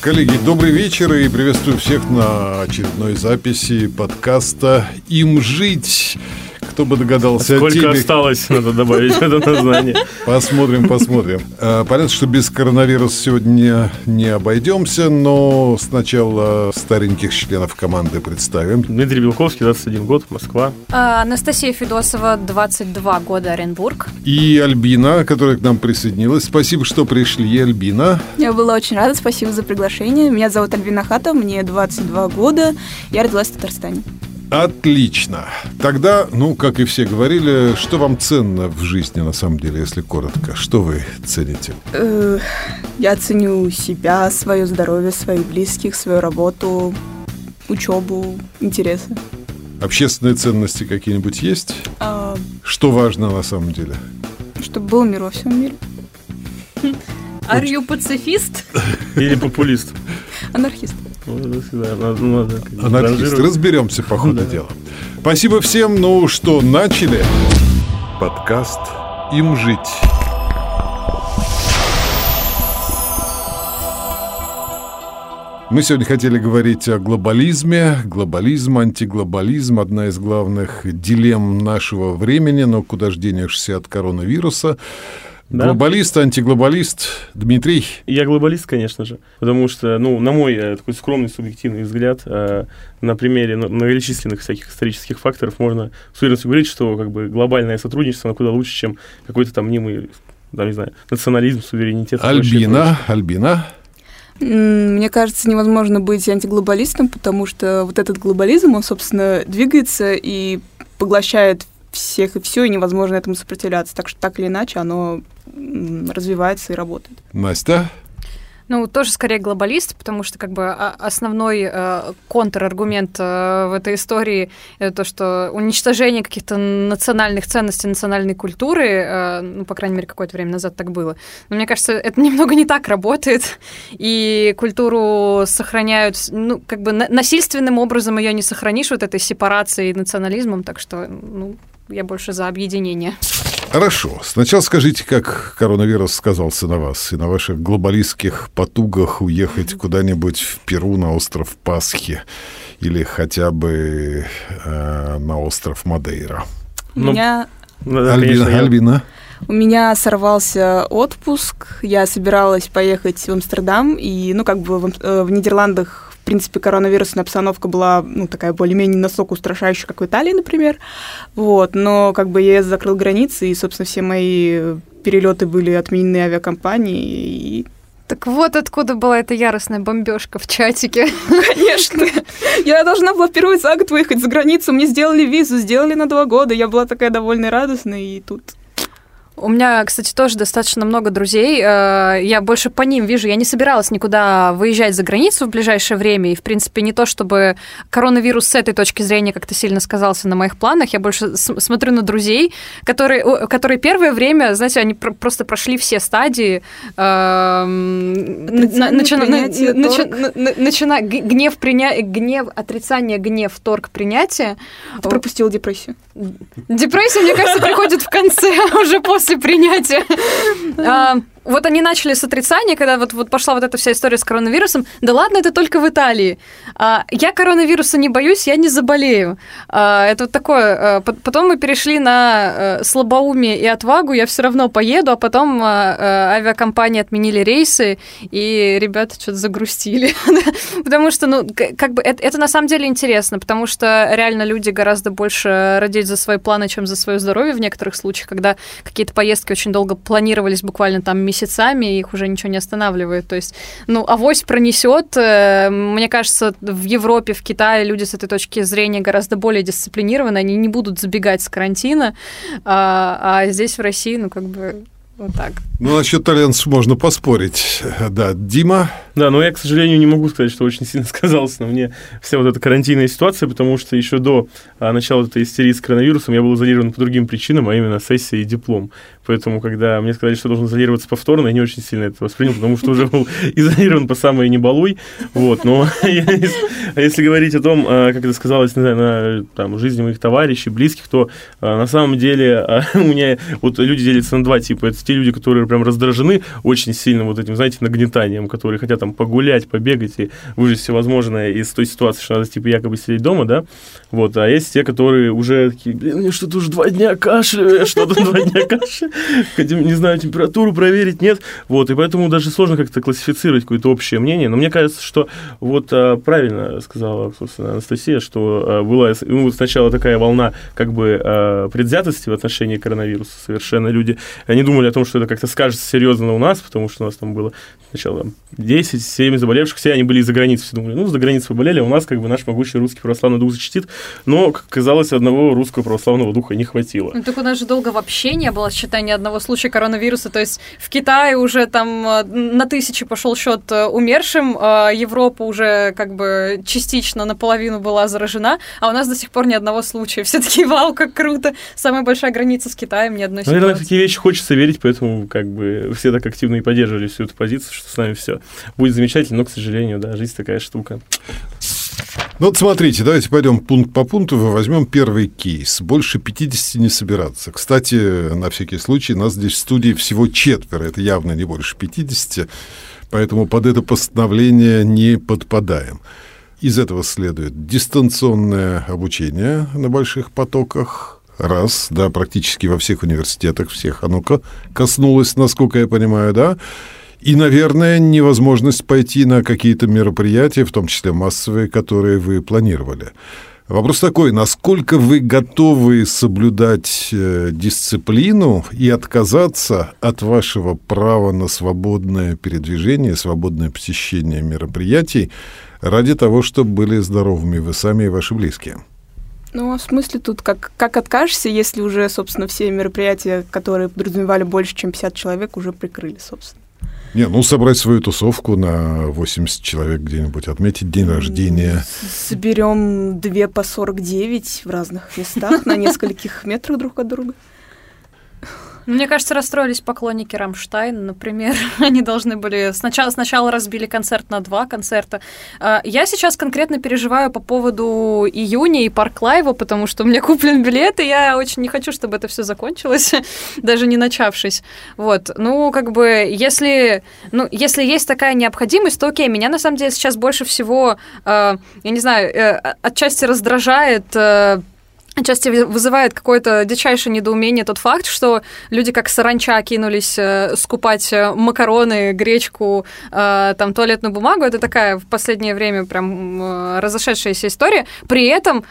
Коллеги, добрый вечер и приветствую всех на очередной записи подкаста «Им жить». Кто бы догадался Сколько теме... осталось, надо добавить это название. Посмотрим, посмотрим. А, понятно, что без коронавируса сегодня не обойдемся, но сначала стареньких членов команды представим. Дмитрий Белковский, 21 год, Москва. А, Анастасия Федосова, 22 года, Оренбург. И Альбина, которая к нам присоединилась. Спасибо, что пришли, Альбина. Я была очень рада, спасибо за приглашение. Меня зовут Альбина Хатов, мне 22 года, я родилась в Татарстане. Отлично. Тогда, ну, как и все говорили, что вам ценно в жизни, на самом деле, если коротко? Что вы цените? Э, Я ценю себя, свое здоровье, своих близких, свою работу, учебу, интересы. Общественные ценности какие-нибудь есть? А, Что важно на самом деле? Чтобы был мир во всем мире. Are you пацифист? Или популист. Анархист. Это всегда надо- Анархист. Разберемся по ходу Да. дела. Спасибо всем. Ну что, начали? Подкаст «Им жить». Мы сегодня хотели говорить о глобализме. Глобализм, антиглобализм – одна из главных дилемм нашего времени, но куда же денешься от коронавируса? Да. Глобалист, антиглобалист. Дмитрий, Я глобалист, конечно же, потому что, ну, на мой э, такой скромный субъективный взгляд, э, на примере многочисленных всяких исторических факторов можно с уверенностью говорить, что как бы глобальное сотрудничество, оно куда лучше, чем какой-то там мнимый, там, не знаю, национализм, суверенитет. Альбина, Альбина. Мне кажется, невозможно быть антиглобалистом, потому что вот этот глобализм, он, собственно, двигается и поглощает всех и все, и невозможно этому сопротивляться. Так что так или иначе оно развивается и работает. Настя. Ну, тоже скорее глобалист, потому что как бы а- основной э, контраргумент э, в этой истории это то, что уничтожение каких-то национальных ценностей, национальной культуры, э, ну, по крайней мере, какое-то время назад так было. Но мне кажется, это немного не так работает, и культуру сохраняют, ну, как бы на- насильственным образом ее не сохранишь вот этой сепарацией и национализмом, так что, ну, я больше за объединение. Хорошо. Сначала скажите, как коронавирус сказался на вас и на ваших глобалистских потугах уехать куда-нибудь в Перу на остров Пасхи или хотя бы э, на остров Мадейра. У Ну, меня Ну, да, Альбина, конечно, я- Альбина. У меня сорвался отпуск, я собиралась поехать в Амстердам, и, ну, как бы в, э, в Нидерландах, принципе, коронавирусная обстановка была, ну, такая более-менее настолько устрашающая, как в Италии, например, вот, но, как бы, ЕС закрыл границы, и, собственно, все мои перелеты были отменены авиакомпанией, и Так вот откуда была эта яростная бомбежка в чатике. Конечно. Я должна была впервые за год выехать за границу. Мне сделали визу, сделали на два года. Я была такая довольная и радостная, и тут... У меня, кстати, тоже достаточно много друзей. Э, Я больше по ним вижу. Я не собиралась никуда выезжать за границу в ближайшее время. И, в принципе, не то, чтобы коронавирус с этой точки зрения как-то сильно сказался на моих планах. Я больше смотрю на друзей, которые, которые первое время, знаете, они пр- просто прошли все стадии. на- Начиная гнев, приня... гнев, отрицание, гнев, торг, принятие. Ты пропустила депрессию. Депрессия, мне кажется, приходит в конце, уже после принятия. А, Вот они начали с отрицания, когда вот, вот пошла вот эта вся история с коронавирусом. Да ладно, это только в Италии. А, Я коронавируса не боюсь, я не заболею. А, Это вот такое. а, по- Потом мы перешли на э, слабоумие и отвагу. Я все равно поеду, а потом а, э, авиакомпании отменили рейсы, и ребята что-то загрустили. Потому что, ну, как бы это, это на самом деле интересно, потому что реально люди гораздо больше радеют за свои планы, чем за свое здоровье в некоторых случаях, когда какие-то поездки очень долго планировались, буквально там месяцами, и их уже ничего не останавливает. То есть, ну, авось пронесет. Э, Мне кажется, в Европе, в Китае люди с этой точки зрения гораздо более дисциплинированы, они не будут забегать с карантина, а, а здесь в России, ну, как бы вот так. Ну, насчет талентов можно поспорить. Да, Дима. Да, но я, к сожалению, не могу сказать, что очень сильно сказалась на мне вся вот эта карантинная ситуация, потому что еще до а, начала этой истерии с коронавирусом я был изолирован по другим причинам, а именно сессия и диплом. Поэтому, когда мне сказали, что должен изолироваться повторно, я не очень сильно это воспринял, потому что уже был изолирован по самой не балуй. Вот, но если, если говорить о том, а, как это сказалось, не знаю, на там, жизни моих товарищей, близких, то а, на самом деле а, у меня вот люди делятся на два типа. Это те люди, которые прям раздражены очень сильно вот этим, знаете, нагнетанием, которые хотят там погулять, побегать и выжить все возможное из той ситуации, что надо, типа, якобы сидеть дома, да, вот, а есть те, которые уже такие, блин, мне что-то уже два дня кашляю, что-то два дня кашляю, хотим, не знаю, температуру проверить, нет, вот, и поэтому даже сложно как-то классифицировать какое-то общее мнение, но мне кажется, что вот а, правильно сказала, собственно, Анастасия, что а, была ну, сначала такая волна как бы а, предвзятости в отношении коронавируса, совершенно люди, они думали о том, что это как-то скажется серьезно у нас, потому что у нас там было сначала 10-7 заболевших, все они были из-за границы, все думали, ну, за границей поболели, а у нас как бы наш могучий русский православный дух защитит, но, как казалось, одного русского православного духа не хватило. Ну, так у нас же долго вообще не было, считай, ни одного случая коронавируса, то есть в Китае уже там э, на тысячи пошел счет э, умершим, а Европа уже как бы частично наполовину была заражена, а у нас до сих пор ни одного случая. Все таки вау, как круто, самая большая граница с Китаем, ни одной Наверное, в такие вещи хочется верить, поэтому как бы все так активно и поддерживали всю эту позицию, что с нами все будет замечательно, но, к сожалению, да, жизнь такая штука. Ну вот смотрите, давайте пойдем пункт по пункту, возьмем первый кейс. Больше 50 не собираться. Кстати, на всякий случай, нас здесь в студии всего четверо, это явно не больше 50, поэтому под это постановление не подпадаем. Из этого следует дистанционное обучение на больших потоках, раз, да, практически во всех университетах, всех оно коснулось, насколько я понимаю, да, и, наверное, невозможность пойти на какие-то мероприятия, в том числе массовые, которые вы планировали. Вопрос такой, насколько вы готовы соблюдать э, дисциплину и отказаться от вашего права на свободное передвижение, свободное посещение мероприятий ради того, чтобы были здоровыми вы сами и ваши близкие? Ну, а в смысле тут как, как откажешься, если уже, собственно, все мероприятия, которые подразумевали больше, чем 50 человек, уже прикрыли, собственно? Не, ну собрать свою тусовку на 80 человек где-нибудь, отметить день рождения. Соберем две по 49 в разных местах, на нескольких метрах друг от друга. Мне кажется, расстроились поклонники Рамштайн, например. Они должны были... Сначала, сначала разбили концерт на два концерта. А, я сейчас конкретно переживаю по поводу июня и Park Live 'а, потому что у меня куплен билет, и я очень не хочу, чтобы это все закончилось, даже не начавшись. Вот. Ну, как бы, если, ну, если есть такая необходимость, то окей. Меня, на самом деле, сейчас больше всего, э, я не знаю, э, отчасти раздражает... Отчасти вызывает какое-то дичайшее недоумение тот факт, что люди как саранча кинулись э, скупать э, макароны, гречку, э, там, туалетную бумагу. Это такая в последнее время прям разошедшаяся история. При этом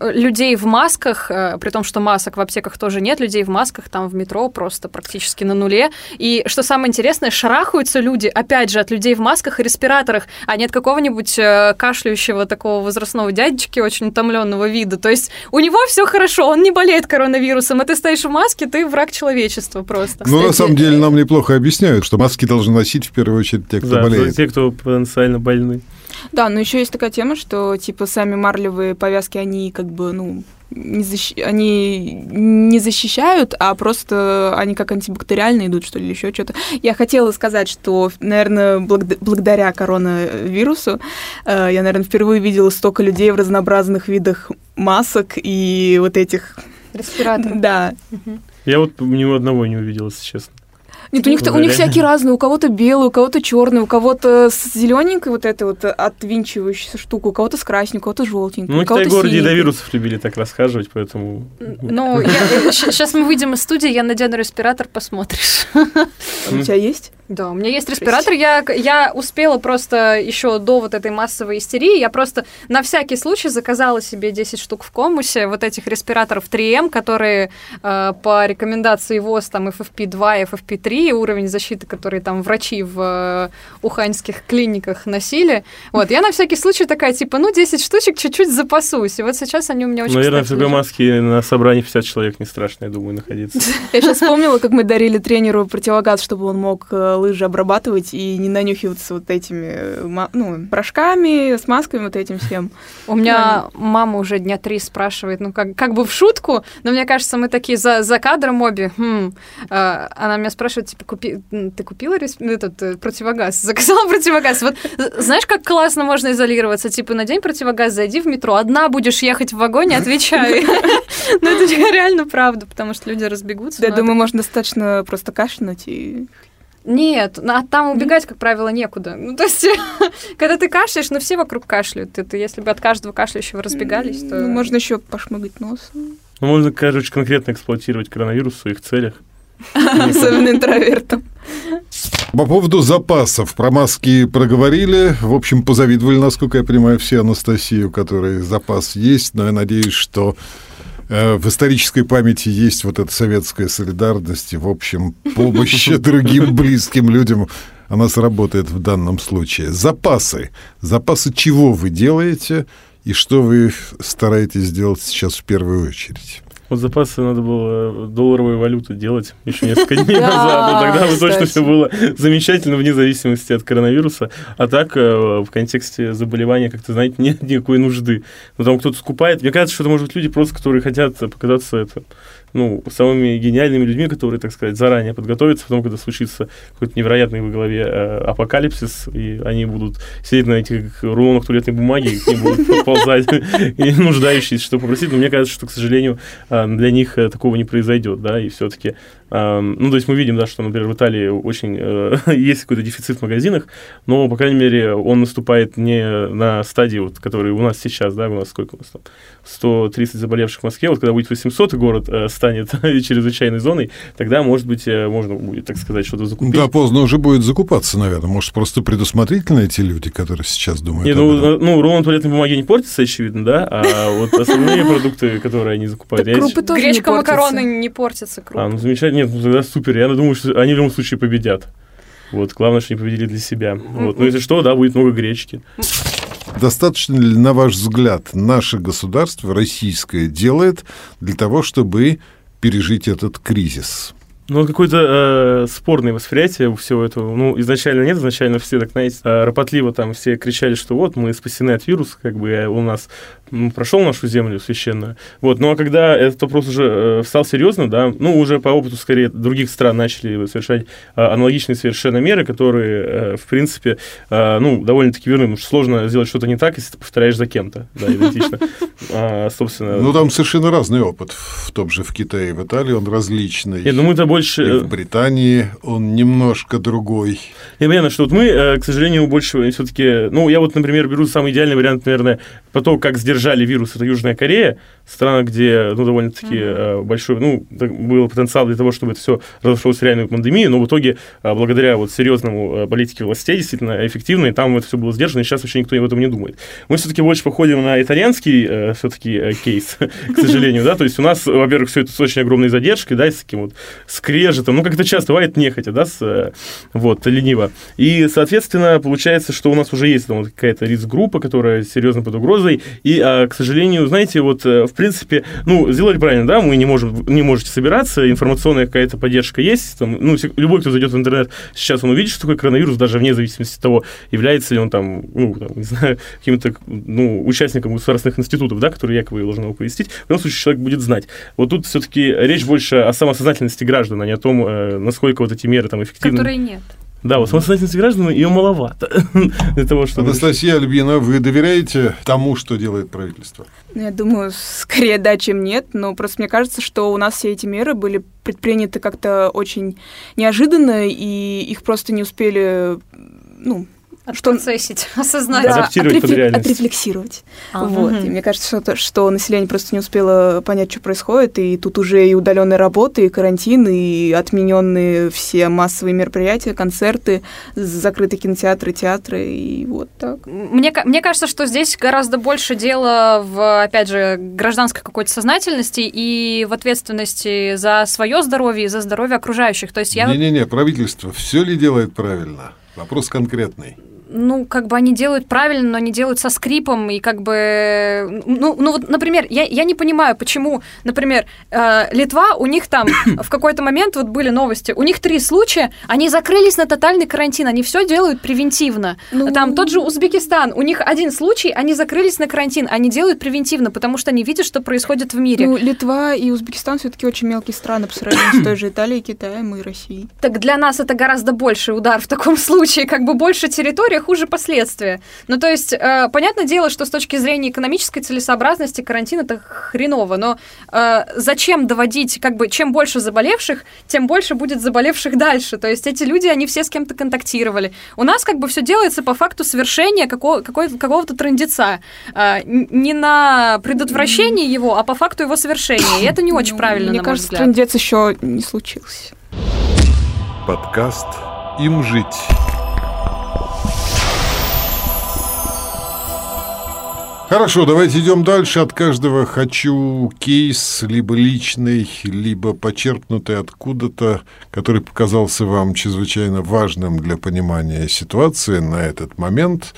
людей в масках, при том, что масок в аптеках тоже нет, людей в масках там в метро просто практически на нуле. И что самое интересное, шарахаются люди, опять же, от людей в масках и респираторах, а не от какого-нибудь кашляющего такого возрастного дядечки, очень утомленного вида. То есть у него него все хорошо, он не болеет коронавирусом, а ты стоишь в маске, ты враг человечества просто. Ну, на самом деле, нам неплохо объясняют, что маски должны носить в первую очередь те, кто да, болеет. те, кто потенциально больны. Да, но еще есть такая тема, что типа сами марлевые повязки, они как бы, ну, не защ... они не защищают, а просто они как антибактериальные идут, что ли, еще что-то. Я хотела сказать, что, наверное, благ... благодаря коронавирусу э, я, наверное, впервые видела столько людей в разнообразных видах масок и вот этих... Респираторов. Да. Я вот ни одного не увидела, если честно. Нет, у них, у них всякие разные. У кого-то белый, у кого-то черный, у кого-то с зелененькой вот этой вот отвинчивающейся штукой, у кого-то с красненькой, у кого-то желтенькой. Ну, у кого-то в городе до вирусов любили так расхаживать, поэтому... Ну, сейчас мы выйдем из студии, я надену респиратор, посмотришь. У тебя есть? Да, у меня есть респиратор. Я, я успела просто еще до вот этой массовой истерии, я просто на всякий случай заказала себе 10 штук в комусе вот этих респираторов 3М, которые э, по рекомендации ВОЗ, там FFP2 и FFP3, уровень защиты, который там врачи в э, уханьских клиниках носили. Вот, я на всякий случай такая, типа, ну, 10 штучек чуть-чуть запасусь. И вот сейчас они у меня очень, Наверное, в такой маске на собрании 50 человек не страшно, я думаю, находиться. Я сейчас вспомнила, как мы дарили тренеру противогаз, чтобы он мог э, лыжи обрабатывать и не нанюхиваться вот этими ну, порошками, смазками, вот этим всем. У меня мама уже дня три спрашивает, ну, как, как бы в шутку, но мне кажется, мы такие за, за кадром обе. Хм. А, она меня спрашивает, типа, купи, ты купила этот э, противогаз? Заказала противогаз. Вот знаешь, как классно можно изолироваться? Типа, на день противогаз зайди в метро, одна будешь ехать в вагоне, отвечай. Ну, это реально правда, потому что люди разбегутся. Да, но думаю, это- можно достаточно просто кашлянуть и... Нет, ну, а там убегать, как правило, некуда. Ну, то есть, когда ты кашляешь, ну, все вокруг кашляют. Это если бы от каждого кашляющего разбегались, то... Ну, можно еще пошмыгать носом. Ну, можно, короче, конкретно эксплуатировать коронавирус в своих целях. Особенно интровертом. По поводу запасов. Про маски проговорили. В общем, позавидовали, насколько я понимаю, все Анастасию, у которой запас есть. Но я надеюсь, что в исторической памяти есть вот эта советская солидарность и, в общем, помощь другим близким людям. Она сработает в данном случае. Запасы. Запасы чего вы делаете и что вы стараетесь сделать сейчас в первую очередь? Вот запасы надо было долларовой валюты делать еще несколько дней назад. Ну, тогда бы точно все было замечательно вне зависимости от коронавируса. А так, э, в контексте заболевания, как-то, знаете, нет никакой нужды. Ну, там кто-то скупает. Мне кажется, что это, может быть, люди просто, которые хотят показаться это, ну, самыми гениальными людьми, которые, так сказать, заранее подготовятся, потом, когда случится какой-то невероятный в их голове э, апокалипсис, и они будут сидеть на этих рулонах туалетной бумаги, и к ним будут подползать и нуждающиеся, что попросить. Но мне кажется, что, к сожалению, а, для них э, такого не произойдет, да, и все-таки, ну, то есть мы видим, да, что, например, в Италии очень э, есть какой-то дефицит в магазинах, но, по крайней мере, он наступает не на стадии, вот, который у нас сейчас, да, у нас сколько у нас там, 130 заболевших в Москве, вот когда будет 800, и город э, станет чрезвычайной зоной, тогда, может быть, э, можно будет, так сказать, что-то закупить. Да, поздно уже будет закупаться, наверное. Может, просто предусмотрительно эти люди, которые сейчас думают Не, ну, этом? ну, рулон туалетной бумаги не портится, очевидно, да, а вот остальные продукты, которые они закупают, крупы тоже не Гречка, макароны не портятся, круто. А, ну замечательно. Нет, ну тогда супер. Я думаю, что они в любом случае победят. Вот, главное, что они победили для себя. Вот. Ну, если что, да, будет много гречки. Достаточно ли, на ваш взгляд, наше государство, российское, делает для того, чтобы пережить этот кризис? Ну, какое-то э, спорное восприятие у всего этого. Ну, изначально нет, изначально все, так знаете, э, ропотливо там все кричали, что вот, мы спасены от вируса, как бы э, у нас прошел нашу землю священную. Вот, ну, а когда этот вопрос уже э, стал серьезно, да, ну, уже по опыту, скорее, других стран начали совершать э, аналогичные совершенно меры, которые, э, в принципе, э, ну, довольно-таки верны, потому что сложно сделать что-то не так, если ты повторяешь за кем-то, да, идентично. А, собственно... Ну, там совершенно разный опыт. В том же в Китае, в Италии он различный. Нет, ну мы-то больше... И в Британии он немножко другой. Я понятно, что вот мы, э, к сожалению, больше все-таки... Ну, я вот, например, беру самый идеальный вариант, наверное, по то, как сдержали вирус, это Южная Корея, страна, где, ну, довольно-таки э, большой, ну, был потенциал для того, чтобы это все разошлось в реальную пандемию, но в итоге, э, благодаря вот серьезному э, политике властей, действительно эффективной, там это все было сдержано, и сейчас вообще никто об этом не думает. Мы все-таки больше походим на итальянский все-таки кейс, к сожалению, да, то есть у нас, во-первых, все это с очень огромной задержкой, да, и с таким вот скрежетом, ну, как это часто бывает, нехотя, да, с, вот, лениво. И, соответственно, получается, что у нас уже есть там вот какая-то риск-группа, которая серьезно под угрозой, и, а, к сожалению, знаете, вот, э, в принципе, ну, сделали правильно, да, мы не можем, не можете собираться, информационная какая-то поддержка есть, там, ну, любой, кто зайдет в интернет, сейчас он увидит, что такое коронавирус, даже вне зависимости от того, является ли он там, ну, там, не знаю, каким-то, ну, участником государственных институтов, да, которые якобы должны его повестить, в любом случае человек будет знать. Вот тут все-таки речь больше о самосознательности граждан, а не о том, э, насколько вот эти меры там эффективны. Которые нет. Да, вот самостоятельность граждан, ее маловато для того, чтобы... Анастасия Альбина, вы доверяете тому, что делает правительство? Ну, Я думаю, скорее да, чем нет, но просто мне кажется, что у нас все эти меры были предприняты как-то очень неожиданно, и их просто не успели, ну, Что- Отпроцессить, осознать. Да. Адаптировать под отрефле- реальность. отрефлексировать. А, Вот. И мне кажется, что, то- что население просто не успело понять, что происходит, и тут уже и удаленная работа, и карантин, и отмененные все массовые мероприятия, концерты, закрытые кинотеатры, театры, и вот так. Мне, мне кажется, что здесь гораздо больше дела в, опять же, гражданской какой-то сознательности и в ответственности за свое здоровье и за здоровье окружающих. То есть я, Не-не-не, правительство все ли делает правильно? Вопрос конкретный. Ну, как бы они делают правильно, но они делают со скрипом, и как бы, ну, ну вот, например, я, я не понимаю, почему, например, э, Литва, у них там в какой-то момент, вот были новости, у них три случая, они закрылись на тотальный карантин, они все делают превентивно. Ну, Там тот же Узбекистан, у них один случай, они закрылись на карантин, они делают превентивно, потому что они видят, что происходит в мире. Ну, Литва и Узбекистан все-таки очень мелкие страны по сравнению с той же Италией, Китаем и Россией. Так для нас это гораздо больший удар в таком случае, как бы больше территория более хуже последствия. Ну, то есть, э, понятное дело, что с точки зрения экономической целесообразности карантин это хреново, но э, зачем доводить, как бы, чем больше заболевших, тем больше будет заболевших дальше. То есть эти люди, они все с кем-то контактировали. У нас как бы все делается по факту совершения какого- какой- какого-то трендеца. Э, не на предотвращение его, а по факту его совершения. И это не очень Ну, правильно, Мне на кажется, мой взгляд. трендец еще не случился. Подкаст «Им жить». Хорошо, давайте идем дальше. От каждого хочу кейс, либо личный, либо почерпнутый откуда-то, который показался вам чрезвычайно важным для понимания ситуации на этот момент.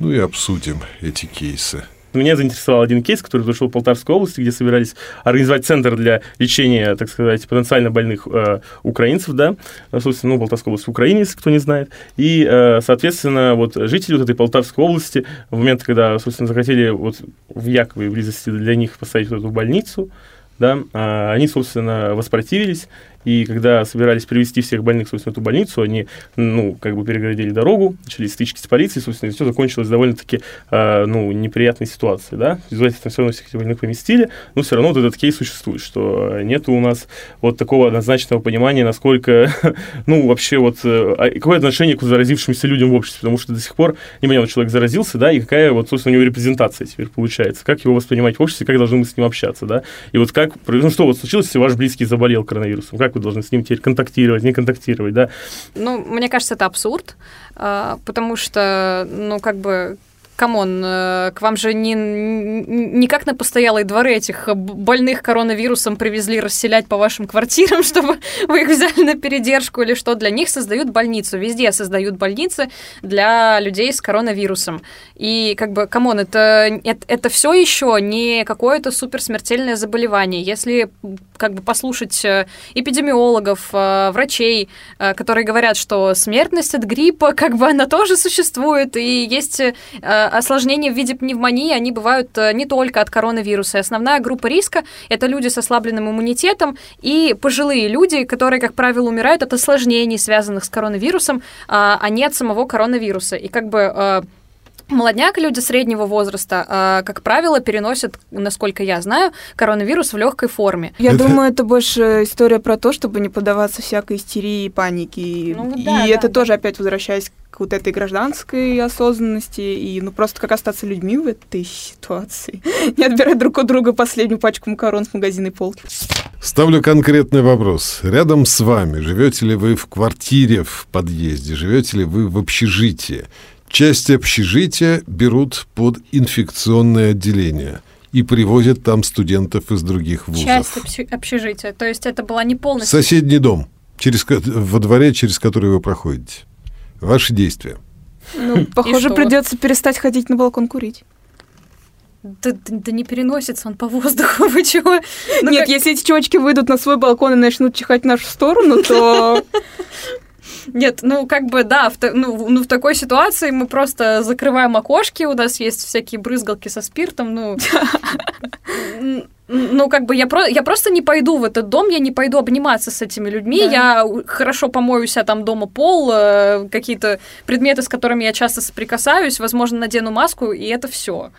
Ну и обсудим эти кейсы. Меня заинтересовал один кейс, который произошел в Полтавской области, где собирались организовать центр для лечения, так сказать, потенциально больных э, украинцев, да, Э, собственно, ну, Полтавская область в Украине, если кто не знает. И, э, соответственно, вот жители вот этой Полтавской области в момент, когда, собственно, захотели вот в Якове близости для них поставить вот эту больницу, да, а, они, собственно, воспротивились, и когда собирались привести всех больных, собственно, в эту больницу, они, ну, как бы перегородили дорогу, начались стычки с полицией, собственно, и все закончилось довольно-таки, а, ну, неприятной ситуацией, да. В результате все равно всех этих больных поместили, но все равно вот этот кейс существует, что нет у нас вот такого однозначного понимания, насколько, ну, вообще вот, э, а какое отношение к заразившимся людям в обществе, потому что до сих пор непонятно, человек заразился, да, и какая вот, собственно, у него репрезентация теперь получается, как его воспринимать в обществе, как должны мы с ним общаться, да, и вот как, ну, что вот случилось, если ваш близкий заболел коронавирусом, как вы должны с ним теперь контактировать, не контактировать, да, Ну, мне кажется, это абсурд, а, потому что, ну, как бы, камон, э, к вам же не, не как на постоялые дворы этих больных коронавирусом привезли расселять по вашим квартирам, чтобы вы их взяли на передержку или что. Для них создают больницу. Везде создают больницы для людей с коронавирусом. И как бы, come on, это, это, это все еще не какое-то суперсмертельное заболевание. Если как бы послушать э, эпидемиологов, э, врачей, которые говорят, что смертность от гриппа, как бы она тоже существует, и есть осложнения в виде пневмонии, они бывают э, не только от коронавируса. Основная группа риска – это люди с ослабленным иммунитетом и пожилые люди, которые, как правило, умирают от осложнений, связанных с коронавирусом, а а не от самого коронавируса. И как бы э, Молодняк, люди среднего возраста, э, как правило, переносят, насколько я знаю, коронавирус в легкой форме. Я Это- думаю, это больше история про то, чтобы не поддаваться всякой истерии и панике. Ну и да, это да, тоже, опять возвращаясь к вот этой гражданской осознанности, и ну просто как остаться людьми в этой ситуации. Не отбирать друг у друга последнюю пачку макарон с магазинной полки. Ставлю конкретный вопрос. Рядом с вами живете ли вы в квартире в подъезде, живете ли вы в общежитии? Часть общежития берут под инфекционное отделение и привозят там студентов из других вузов. Часть общ- общежития. То есть это была не полностью Соседний дом, через, во дворе, через который вы проходите. Ваши действия. Ну, похоже, что? придется перестать ходить на балкон курить. Да, да- да не переносится он по воздуху, вы чего? Ну, Нет, как- если эти чувачки выйдут на свой балкон и начнут чихать в нашу сторону, то Нет, ну как бы да, в, ну, ну, в такой ситуации мы просто закрываем окошки, у нас есть всякие брызгалки со спиртом, ну... Ну, как бы я, про, я просто не пойду в этот дом, я не пойду обниматься с этими людьми, Да. я хорошо помою себя там дома пол, э, какие-то предметы, с которыми я часто соприкасаюсь, возможно, надену маску, и это все.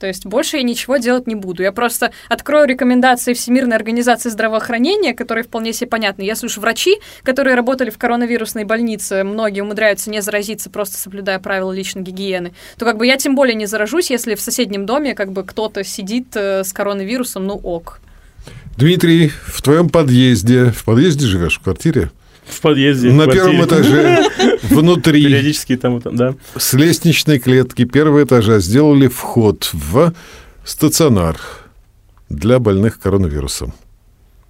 То есть больше я ничего делать не буду. Я просто открою рекомендации Всемирной организации здравоохранения, которые вполне себе понятны. Если уж врачи, которые работали в коронавирусной больнице, многие умудряются не заразиться, просто соблюдая правила личной гигиены, то как бы я тем более не заражусь, если в соседнем доме как бы кто-то сидит э, с коронавирусом, ну ок. Дмитрий, в твоем подъезде, в подъезде живешь, в квартире? В подъезде. На в первом этаже, внутри, Периодически там, да. с лестничной клетки первого этажа сделали вход в стационар для больных коронавирусом.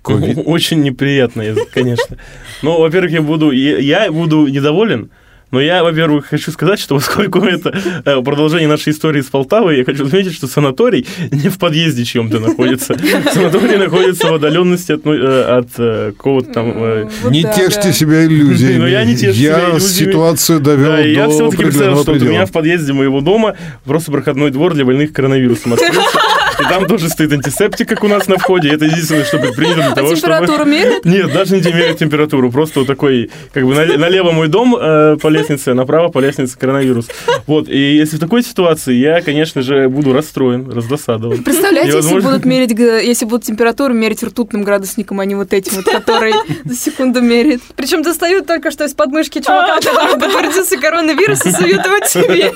Ковид. Очень неприятно, конечно. Ну, во-первых, я буду, я буду недоволен, но я, во-первых, хочу сказать, что поскольку это э, продолжение нашей истории с Полтавой, я хочу отметить, что санаторий не в подъезде чьем-то находится. Санаторий находится в удаленности от, ну, э, от э, какого-то там... Вот не да, тешьте да. себя иллюзиями. Ну, я не тешу Я ситуацию довел Да, и я до все-таки представил, что вот у меня в подъезде моего дома просто проходной двор для больных коронавирусом открылся. И там тоже стоит антисептик, как у нас на входе. Это единственное, что предпринято для А того, чтобы... температуру мерят? Нет, даже не меряют температуру. Просто вот такой, как бы на- налево мой дом э, по лестнице, а направо по лестнице коронавирус. Вот. И если в такой ситуации, я, конечно же, буду расстроен, раздосадован. Представляете, И, если возможно- будут мерить, если будут температуру мерить ртутным градусником, а не вот этим вот, который за секунду мерит. Причем достают только что из подмышки чувака, который подтвердился коронавирус, и его тебе.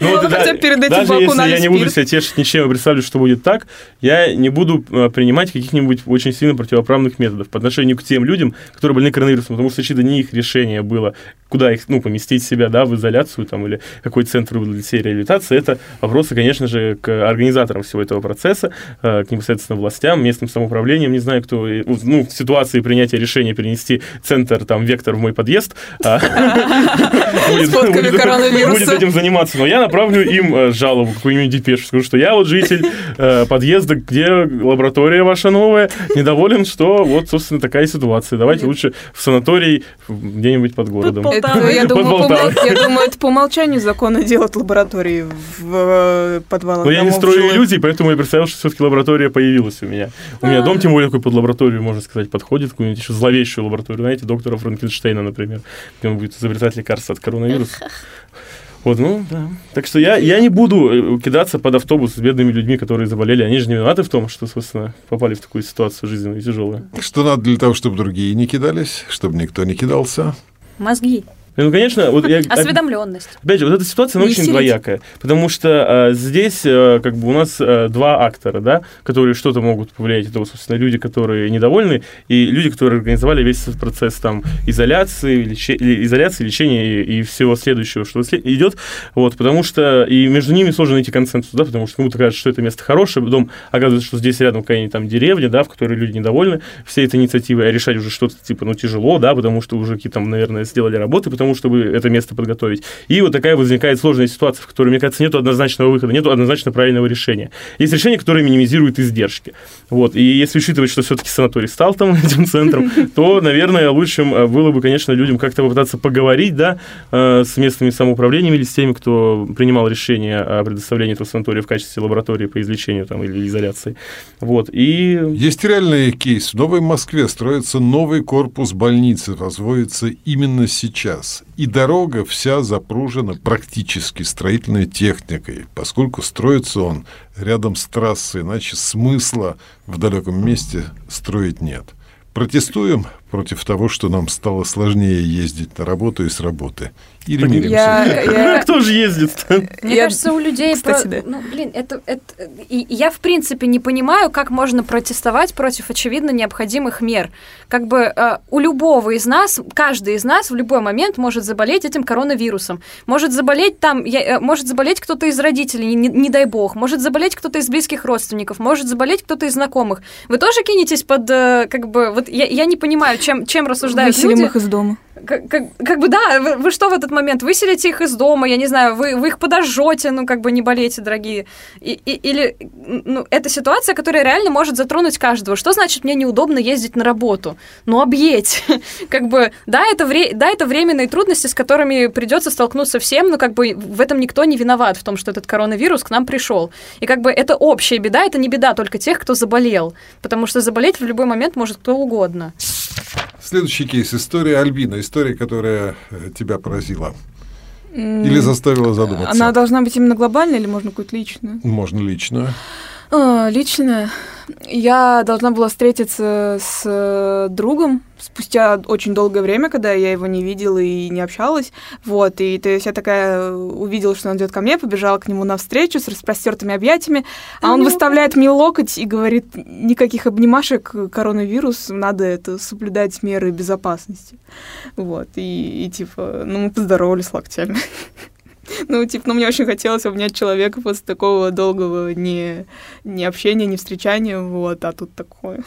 Ну, хотя перед этим даже если я не буду себя тешить ничем представлю, что будет так, я не буду э, принимать каких-нибудь очень сильно противоправных методов по отношению к тем людям, которые больны коронавирусом, потому что это не их решение было, куда их, ну, поместить себя, да, в изоляцию там или какой центр для себя реабилитации. Это вопросы, конечно же, к организаторам всего этого процесса, э, к непосредственно властям, местным самоуправлениям, не знаю, кто, э, ну, в ситуации принятия решения перенести центр, там, вектор в мой подъезд, а, будет- этим заниматься, но я направлю им жалобу, какую-нибудь депешу, скажу, что я вот житель э, подъезда, где лаборатория ваша новая, недоволен, что вот, собственно, такая ситуация. Давайте лучше в санаторий где-нибудь под городом. Под я, думаю, по, Полтавой. умол- я думаю, это по умолчанию закона делать лаборатории в э, подвалах Но я не строю иллюзий, поэтому я представил, что все-таки лаборатория появилась у меня. У меня дом, тем более, такой под лабораторию, можно сказать, подходит, какую-нибудь еще зловещую лабораторию, знаете, доктора Франкенштейна, например, где он будет изобретать лекарства от коронавируса. Вот, ну, да. Так что я, я не буду э, кидаться под автобус с бедными людьми, которые заболели. Они же не виноваты в том, что, собственно, попали в такую ситуацию жизненную и тяжелую. Что надо для того, чтобы другие не кидались, чтобы никто не кидался? Мозги. И, Ну, конечно, вот я... Осведомленность. Опять же, вот эта ситуация, она Не очень истерить. двоякая, потому что э, здесь э, как бы у нас э, два актора, да, которые что-то могут повлиять. Это, вот, собственно, люди, которые недовольны, и люди, которые организовали весь этот процесс там изоляции, лече- изоляции, лечения и, и всего следующего, что след- идет, вот, потому что и между ними сложно найти консенсус, да, потому что кому-то кажется, что это место хорошее, потом оказывается, что здесь рядом какая-нибудь там деревня, да, в которой люди недовольны всей этой инициативой, а решать уже что-то типа, ну, тяжело, да, потому что уже какие-то там, наверное, сделали работы, потому чтобы это место подготовить. И вот такая возникает сложная ситуация, в которой, мне кажется, нет однозначного выхода, нет однозначно правильного решения. Есть решение, которое минимизирует издержки. Вот. И если учитывать, что все-таки санаторий стал там этим центром, то, наверное, лучшим э, было бы, конечно, людям как-то попытаться поговорить, да, э, с местными самоуправлениями или с теми, кто принимал решение о предоставлении этого санатория в качестве лаборатории по излечению там, или изоляции. Вот. И Есть реальный кейс. В Новой Москве строится новый корпус больницы, возводится именно сейчас. И дорога вся запружена практически строительной техникой, поскольку строится он рядом с трассой, иначе смысла в далеком месте строить нет. Протестуем против того, что нам стало сложнее ездить на работу и с работы. Или Так миримся. Я, я- кто же ездит? Мне Я- кажется, у людей... Кстати, про- да. Ну, блин, это... это... И и я, в принципе, не понимаю, как можно протестовать против, очевидно, необходимых мер. Как бы э, у любого из нас, каждый из нас в любой момент может заболеть этим коронавирусом. Может заболеть там... я- э, может заболеть кто-то из родителей, не, не дай бог. Может заболеть кто-то из близких родственников. Может заболеть кто-то из знакомых. Вы тоже кинетесь под... э, как бы... Вот я, я не понимаю, чем, чем рассуждают выселим люди. их из дома. Как, как- как бы да, вы, вы что в этот момент? Выселите их из дома, я не знаю, вы, вы их подожжете, ну как бы не болейте, дорогие. И, и- или, ну, это ситуация, которая реально может затронуть каждого. Что значит мне неудобно ездить на работу? Ну, объедь. как бы, да это, вре- да, это временные трудности, с которыми придется столкнуться всем, но как бы в этом никто не виноват, в том, что этот коронавирус к нам пришел. И как бы это общая беда, это не беда только тех, кто заболел. Потому что заболеть в любой момент может кто угодно. Следующий кейс. История Альбина. История, которая э, тебя поразила. Или заставила задуматься. Она должна быть именно глобальная или можно какую-то личную? Можно лично. А, лично я должна была встретиться с э, другом спустя очень долгое время, когда я его не видела и не общалась. Вот, и то есть я такая э, увидела, что он идет ко мне, побежала к нему навстречу с распростертыми объятиями, а он выставляет мне локоть и говорит, никаких обнимашек, коронавирус, надо это соблюдать меры безопасности. Вот, и, и типа, ну мы поздоровались локтями. Ну, типа, ну, мне очень хотелось обнять человека после такого долгого не, не общения, не встречания, вот, а тут такое.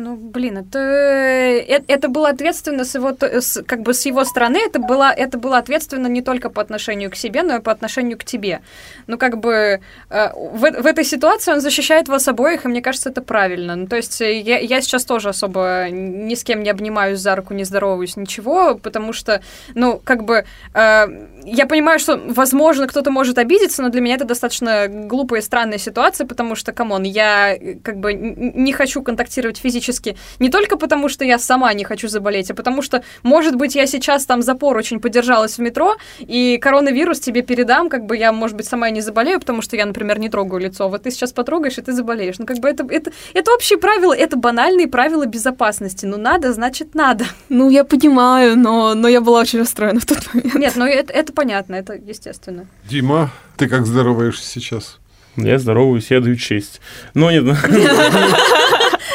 Ну, блин, это, это, это было ответственно с его, с, как бы с его стороны, это было, это было ответственно не только по отношению к себе, но и по отношению к тебе. Ну, как бы э, в, в этой ситуации он защищает вас обоих, и мне кажется, это правильно. Ну, то есть э, я, я сейчас тоже особо ни с кем не обнимаюсь за руку, не здороваюсь, ничего, потому что, ну, как бы, э, я понимаю, что, возможно, кто-то может обидеться, но для меня это достаточно глупая и странная ситуация, потому что, come on, я э, как бы не хочу контактировать физически физически. Не только потому, что я сама не хочу заболеть, а потому что, может быть, я сейчас там за поручень подержалась в метро, и коронавирус тебе передам, как бы я, может быть, сама и не заболею, потому что я, например, не трогаю лицо. Вот ты сейчас потрогаешь, и ты заболеешь. Ну, как бы это, это, это общие правила, это банальные правила безопасности. Ну, надо, значит, надо. Ну, я понимаю, но, но я была очень расстроена в тот момент. Нет, ну это, это понятно, это естественно. Дима, ты как здороваешься сейчас? Я здороваюсь, я даю честь. Но нет,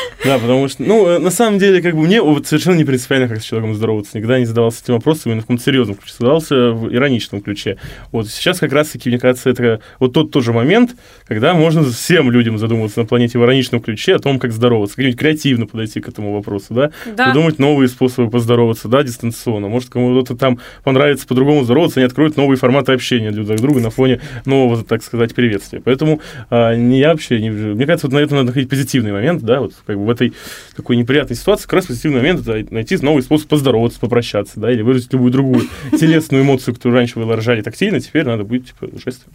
Да, потому что, ну, э, на самом деле, как бы мне вот совершенно не принципиально, как с человеком здороваться. Никогда не задавался этим вопросом именно в каком-то серьезном ключе, задавался в ироничном ключе. Вот сейчас как раз-таки, мне кажется, это вот тот тоже момент, когда можно всем людям задумываться на планете в ироничном ключе о том, как здороваться, как-нибудь креативно подойти к этому вопросу, да? да. Придумать новые способы поздороваться, да, дистанционно. Может, кому-то там понравится по-другому здороваться, они откроют новые форматы общения друг с другом на фоне нового, так сказать, приветствия. Поэтому а, не я вообще, не, мне кажется, вот на этом надо находить позитивный момент, да, вот как бы этой такой неприятной ситуации как раз позитивный момент это найти новый способ поздороваться, попрощаться, да, или выразить любую другую телесную эмоцию, которую раньше вы выражали тактильно, теперь надо будет типа жестами.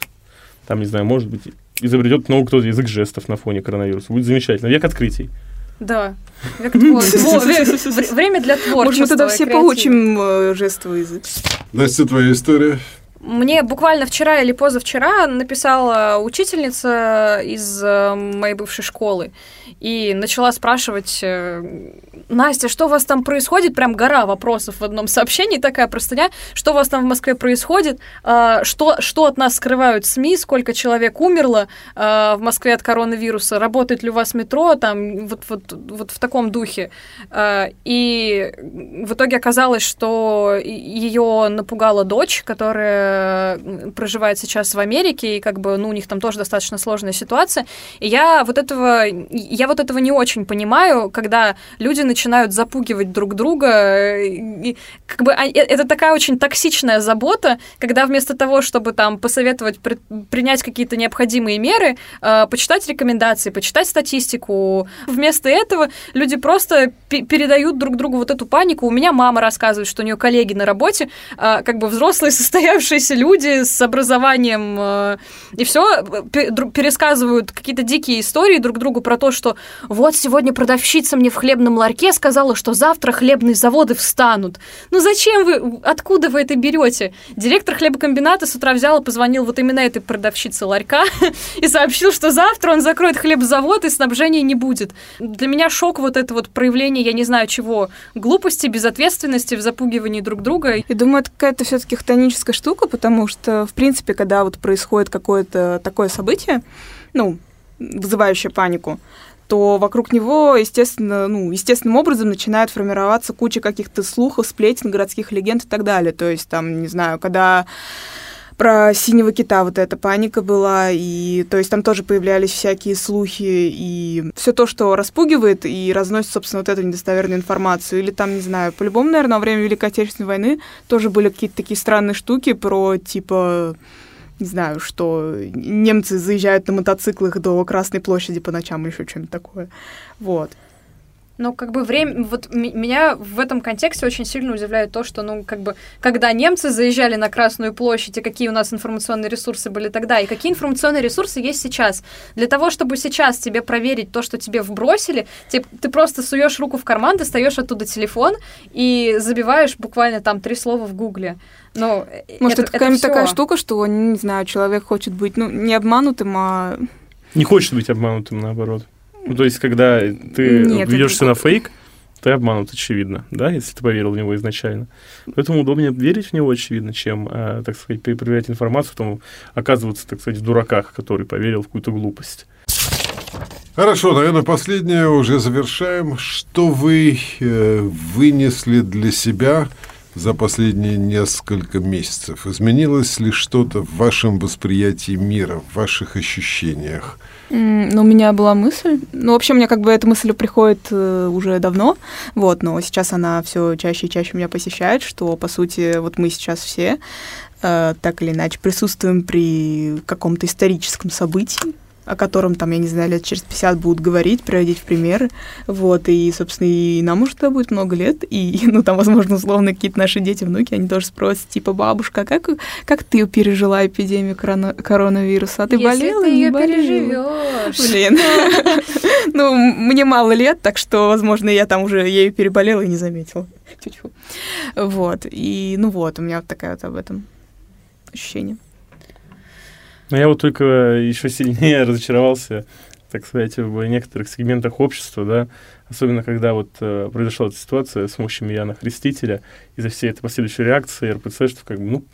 Там, не знаю, может быть, изобретет новый кто-то язык жестов на фоне коронавируса. Будет замечательно. Век открытий. Да. Век твор... Время для творчества. Может, мы тогда все получим э, жестовый язык. Настя, твоя история? Мне буквально вчера или позавчера написала учительница из э, моей бывшей школы и начала спрашивать, э, Настя, что у вас там происходит? Прям гора вопросов в одном сообщении, такая простыня. Что у вас там в Москве происходит? А, что, что от нас скрывают СМИ? Сколько человек умерло а, в Москве от коронавируса? Работает ли у вас метро? Там вот, вот, вот в таком духе. А, и в итоге оказалось, что ее напугала дочь, которая проживает сейчас в Америке, и как бы, ну, у них там тоже достаточно сложная ситуация. И я вот этого, я вот этого не очень понимаю, когда люди начинают запугивать друг друга. И, как бы, а, э, это такая очень токсичная забота, когда вместо того, чтобы там посоветовать при, принять какие-то необходимые меры, э, почитать рекомендации, почитать статистику, вместо этого люди просто передают друг другу вот эту панику. У меня мама рассказывает, что у нее коллеги на работе, э, как бы взрослые состоявшиеся люди с образованием, э, и все пересказывают какие-то дикие истории друг другу про то, что вот сегодня продавщица мне в хлебном ларьке сказала, что завтра хлебные заводы встанут. Ну зачем вы, откуда вы это берете? Директор хлебокомбината с утра взял и позвонил вот именно этой продавщице ларька и сообщил, что завтра он закроет хлебзавод и снабжения не будет. Для меня шок вот это вот проявление, я не знаю чего, глупости, безответственности в запугивании друг друга. И думаю, это какая-то все-таки хтоническая штука, потому что, в принципе, когда вот происходит какое-то такое событие, ну, вызывающее панику, то вокруг него, естественно, ну, естественным образом начинает формироваться куча каких-то слухов, сплетен, городских легенд и так далее. То есть, там, не знаю, когда про синего кита вот эта паника была, и то есть там тоже появлялись всякие слухи, и все то, что распугивает и разносит, собственно, вот эту недостоверную информацию. Или там, не знаю, по-любому, наверное, во время Великой Отечественной войны тоже были какие-то такие странные штуки про, типа, не знаю, что немцы заезжают на мотоциклах до Красной площади по ночам или еще что-нибудь такое. Вот. Ну, как бы время... Вот меня в этом контексте очень сильно удивляет то, что, ну, как бы, когда немцы заезжали на Красную площадь, и какие у нас информационные ресурсы были тогда, и какие информационные ресурсы есть сейчас. Для того, чтобы сейчас тебе проверить то, что тебе вбросили, ты, ты просто суешь руку в карман, достаешь оттуда телефон и забиваешь буквально там три слова в Гугле. Ну, Может, это, это какая-нибудь такая штука, что, не знаю, человек хочет быть, ну, не обманутым, а... Не хочет быть обманутым, наоборот. Ну, то есть, когда ты Нет, ведешься на фейк, ты обманут, очевидно, да, если ты поверил в него изначально. Поэтому удобнее верить в него, очевидно, чем, э, так сказать, проверять информацию, потом оказываться, так сказать, в дураках, который поверил в какую-то глупость. Хорошо, наверное, последнее уже завершаем. Что вы э, вынесли для себя за последние несколько месяцев? Изменилось ли что-то в вашем восприятии мира, в ваших ощущениях? Ну, у меня была мысль. Ну, вообще, у меня как бы эта мысль приходит э, уже давно, вот, но сейчас она все чаще и чаще меня посещает, что, по сути, вот мы сейчас все э, так или иначе присутствуем при каком-то историческом событии, о котором там, я не знаю, лет через 50 будут говорить, приводить в примеры, вот, и, собственно, и нам уже тогда будет много лет, и, ну, там, возможно, условно, какие-то наши дети, внуки, они тоже спросят, типа, бабушка, как, как ты пережила эпидемию корона коронавируса? А ты Если болела? ты ее болела? переживешь. Блин. Ну, мне мало лет, так что, возможно, я там уже ею переболела и не заметила. Вот. И, ну вот, у меня вот такая вот об этом ощущение. Но я вот только еще сильнее разочаровался, так сказать, в некоторых сегментах общества, да, особенно когда вот э, произошла эта ситуация с мощами Яна Христителя, из-за всей этой последующей реакции РПЦ, что как бы, ну,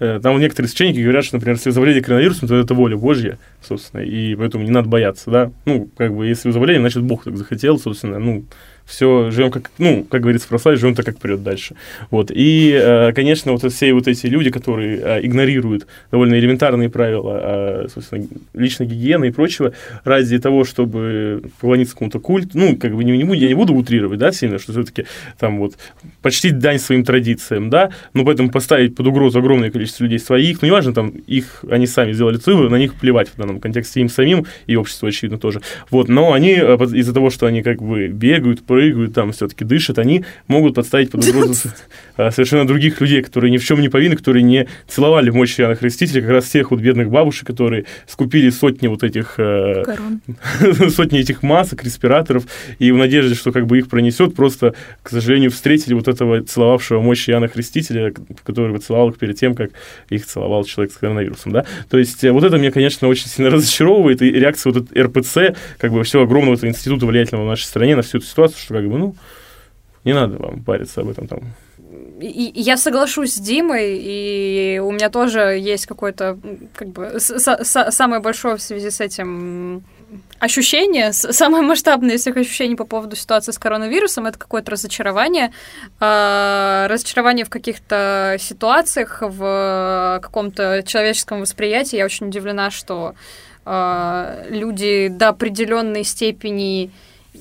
э, там некоторые священники говорят, что, например, если вы заболели коронавирусом, то это воля Божья, собственно, и поэтому не надо бояться, да, ну, как бы, если вы заболели, значит, Бог так захотел, собственно, ну, все, живем как, ну, как говорится в православии, живем так, как придет дальше. Вот. И, э, конечно, вот все вот эти люди, которые э, игнорируют довольно элементарные правила, э, собственно, личной гигиены и прочего, ради того, чтобы поклониться какому-то культу, ну, как бы не, не, я не буду утрировать, да, сильно, что все-таки там вот почтить дань своим традициям, да, но поэтому поставить под угрозу огромное количество людей своих, ну, неважно, там, их, они сами сделали цивы, на них плевать в данном контексте им самим, и обществу, очевидно, тоже. Вот, но они из-за того, что они как бы бегают, прыгают, там все-таки дышат, они могут подставить под угрозу совершенно других людей, которые ни в чем не повинны, которые не целовали мощь Иоанна Христителя, как раз тех вот бедных бабушек, которые скупили сотни вот этих... Корон. сотни этих масок, респираторов, и в надежде, что как бы их пронесет, просто, к сожалению, встретили вот этого целовавшего мощь Иоанна Христителя, который целовал их перед тем, как их целовал человек с коронавирусом, да. То есть вот это меня, конечно, очень сильно разочаровывает, и реакция вот РПЦ, как бы всего огромного этого института влиятельного в нашей стране на всю эту ситуацию, что как бы, ну, не надо вам париться об этом там. И, я соглашусь с Димой, и у меня тоже есть какое-то, как бы, самое большое в связи с этим ощущение, самое масштабное из всех ощущений по поводу ситуации с коронавирусом, это какое-то разочарование. Э, разочарование в каких-то ситуациях, в каком-то человеческом восприятии. Я очень удивлена, что э, люди до определенной степени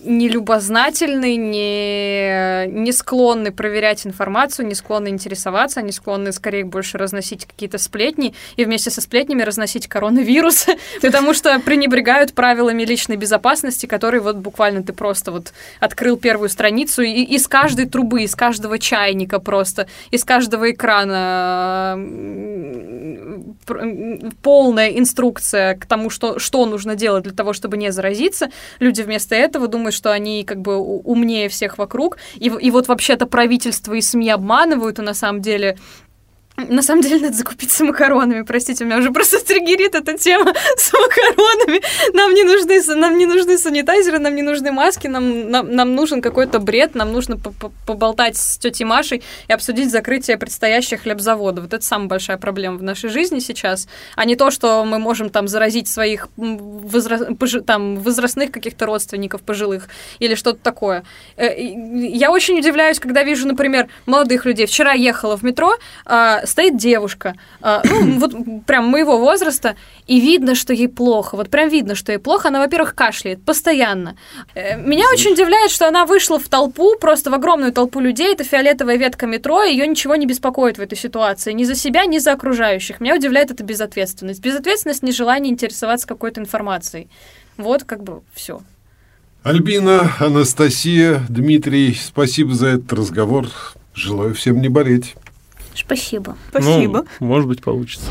не любознательны, не, не склонны проверять информацию, не склонны интересоваться, они склонны скорее больше разносить какие-то сплетни и вместе со сплетнями разносить коронавирус, потому что пренебрегают правилами личной безопасности, которые вот буквально ты просто вот открыл первую страницу и из каждой трубы, из каждого чайника просто, из каждого экрана полная инструкция к тому, что, что нужно делать для того, чтобы не заразиться. Люди вместо этого думают, думают, что они как бы умнее всех вокруг, и, и вот вообще-то правительство и СМИ обманывают, и на самом деле на самом деле надо закупиться макаронами. Простите, у меня уже просто триггерит эта тема с макаронами. Нам не нужны, нам не нужны санитайзеры, нам не нужны маски, нам, нам, нам нужен какой-то бред, нам нужно поболтать с тетей Машей и обсудить закрытие предстоящих хлебзаводов. Вот это самая большая проблема в нашей жизни сейчас, а не то, что мы можем там заразить своих возра... там, возрастных каких-то родственников пожилых или что-то такое. Э, я очень удивляюсь, когда вижу, например, молодых людей. Вчера ехала в метро, а, стоит девушка, э, ну, вот прям моего возраста, и видно, что ей плохо. Вот прям видно, что ей плохо. Она, во-первых, кашляет постоянно. Э, меня очень удивляет, что она вышла в толпу, просто в огромную толпу людей. Это фиолетовая ветка метро, ее ничего не беспокоит в этой ситуации. Ни за себя, ни за окружающих. Меня удивляет эта безответственность. Безответственность, нежелание интересоваться какой-то информацией. Вот как бы все. Альбина, Анастасия, Дмитрий, спасибо за этот разговор. Желаю всем не болеть. Спасибо. Спасибо. Ну, может быть, получится.